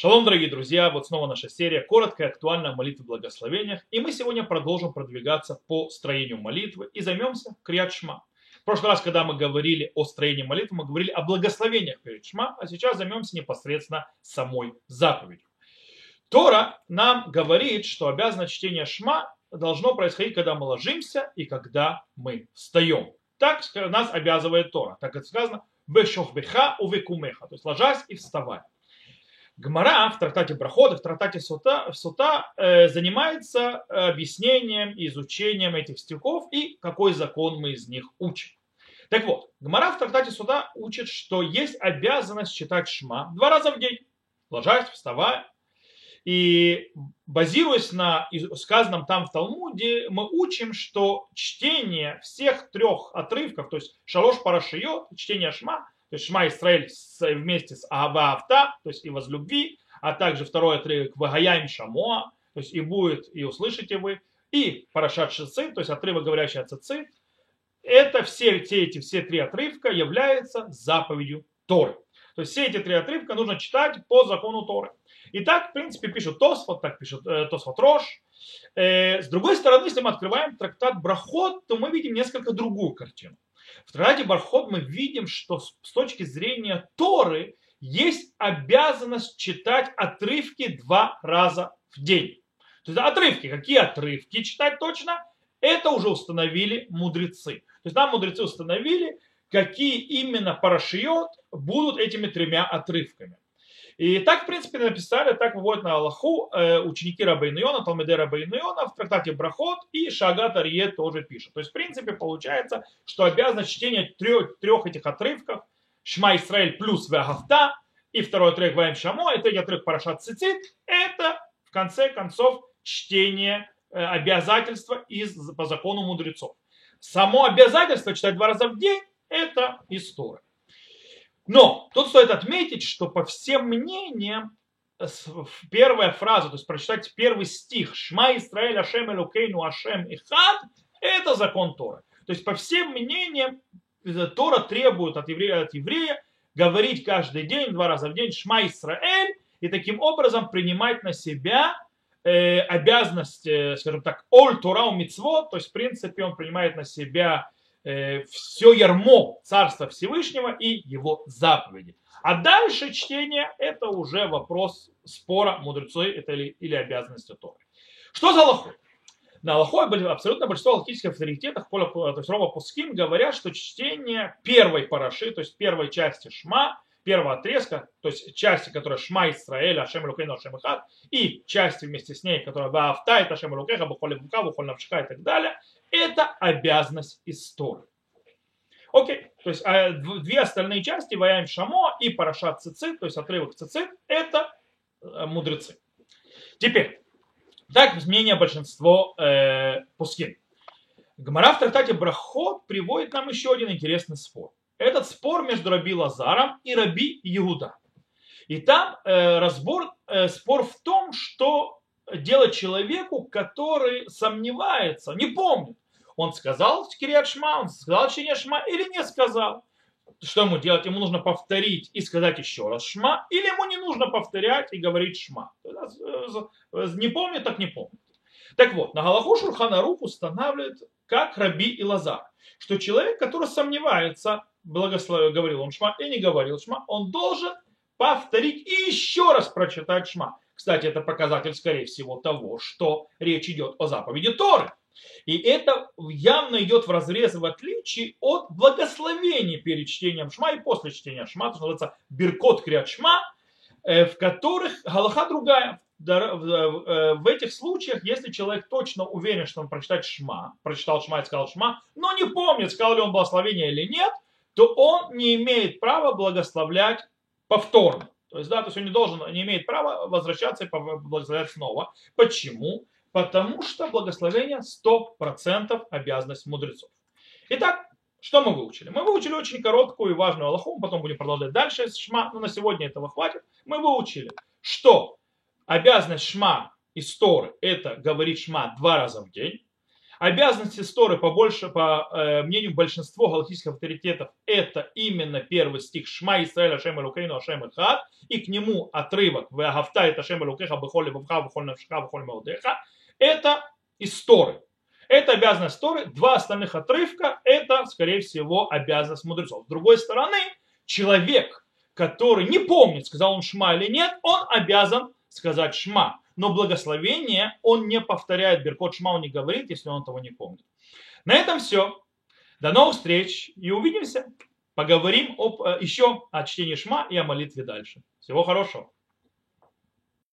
Шалом, дорогие друзья, вот снова наша серия «Короткая актуальная молитва в благословениях». И мы сегодня продолжим продвигаться по строению молитвы и займемся Крият Шма. В прошлый раз, когда мы говорили о строении молитвы, мы говорили о благословениях перед Шма, а сейчас займемся непосредственно самой заповедью. Тора нам говорит, что обязанность чтения Шма должно происходить, когда мы ложимся и когда мы встаем. Так нас обязывает Тора. Так это сказано «Бешохбеха увекумеха», то есть ложась и вставая. Гмара в трактате Брахода, в трактате Сута, Сута э, занимается объяснением и изучением этих стихов и какой закон мы из них учим. Так вот, Гмара в трактате Сута учит, что есть обязанность читать Шма два раза в день, ложась, вставая. И базируясь на сказанном там в Талмуде, мы учим, что чтение всех трех отрывков, то есть шалош парашиот, чтение Шма, то есть Шма Исраэль вместе с Ава Авта, то есть и возлюби, а также второй отрывок Вагаям Шамоа, то есть и будет, и услышите вы, и Парашат Шицит, то есть отрывок, говорящий о Цицит, это все, все эти все три отрывка являются заповедью Торы. То есть все эти три отрывка нужно читать по закону Торы. И так, в принципе, пишут Тосфот, так пишет э, Тосфот Рош. Э, с другой стороны, если мы открываем трактат Брахот, то мы видим несколько другую картину. В трактате Бархот мы видим, что с точки зрения Торы есть обязанность читать отрывки два раза в день. То есть отрывки, какие отрывки читать точно, это уже установили мудрецы. То есть нам мудрецы установили, какие именно парашиот будут этими тремя отрывками. И так, в принципе, написали, так выводят на Аллаху э, ученики Рабейнуйона, Талмеде Рабейнуйона в трактате Брахот и Шагат Арье тоже пишет. То есть, в принципе, получается, что обязанность чтения трех, трех этих отрывков Шма Исраэль плюс Вагафта и второй отрывок Ваем Шамо и третий отрывок Парашат Цицит это, в конце концов, чтение э, обязательства из, по закону мудрецов. Само обязательство читать два раза в день – это история. Но тут стоит отметить, что по всем мнениям первая фраза, то есть прочитать первый стих «Шма Исраэль Ашем Элукейну Ашем Ихад» это закон Торы. То есть по всем мнениям э, Тора требует от еврея, от еврея говорить каждый день, два раза в день «Шма Исраэль» и таким образом принимать на себя э, обязанность, э, скажем так, «Оль Тора Мицвот», то есть в принципе он принимает на себя Э, все ярмо Царства Всевышнего и его заповеди. А дальше чтение это уже вопрос спора мудрецой это или, или обязанности Торы. Что за лохой? На лохой абсолютно большинство логических авторитетов, то есть Рома Пуским, говорят, что чтение первой параши, то есть первой части Шма, первого отрезка, то есть части, которая Шма Исраэль, Ашем Лукейну, Ашем Ихад, и части вместе с ней, которая Ваавта, это Ашем Лукеха, Бухоли Бука, Бухоли Навшиха и так далее, это обязанность истории. Окей, то есть а две остальные части, Ваяем Шамо и Парашат Цицит, то есть отрывок Цицит, это э, мудрецы. Теперь, так мнение большинства э, пускин. Гмара в трактате Брахот приводит нам еще один интересный спор. Этот спор между Раби Лазаром и Раби Иуда. И там э, разбор, э, спор в том, что делать человеку, который сомневается, не помнит, он сказал Кириат Шма, он сказал чтение Шма или не сказал. Что ему делать? Ему нужно повторить и сказать еще раз Шма, или ему не нужно повторять и говорить Шма. Не помнит, так не помнит. Так вот, на Галаху Шурхана Рух устанавливает, как Раби и Лазар, что человек, который сомневается, благословил, говорил он Шма и не говорил Шма, он должен повторить и еще раз прочитать Шма. Кстати, это показатель, скорее всего, того, что речь идет о заповеди Торы. И это явно идет в разрез в отличие от благословений перед чтением Шма и после чтения Шма, то называется Биркот Криат Шма, э, в которых Галаха другая. Э, в этих случаях, если человек точно уверен, что он прочитает Шма, прочитал Шма и сказал Шма, но не помнит, сказал ли он благословение или нет, то он не имеет права благословлять повторно. То есть, да, то есть он не должен, не имеет права возвращаться и благословлять снова. Почему? Потому что благословение 100% обязанность мудрецов. Итак, что мы выучили? Мы выучили очень короткую и важную Аллаху, потом будем продолжать дальше Шма, но на сегодня этого хватит. Мы выучили, что обязанность Шма из Торы – это говорить Шма два раза в день, Обязанности Сторы, по, больше, по э, мнению большинства галактических авторитетов, это именно первый стих Шма Исраэль Ашем Элукейну Ашем Эхад, и к нему отрывок Вагафта это Ашем Элукеха Бехоли Бавха Бехоль Навшха Бехоль Маудеха. Это из Торы. Это обязанность Торы. Два остальных отрывка – это, скорее всего, обязанность мудрецов. С другой стороны, человек, который не помнит, сказал он Шма или нет, он обязан сказать Шма но благословение он не повторяет, Беркот Шма он не говорит, если он того не помнит. На этом все. До новых встреч и увидимся. Поговорим об, э, еще о чтении Шма и о молитве дальше. Всего хорошего.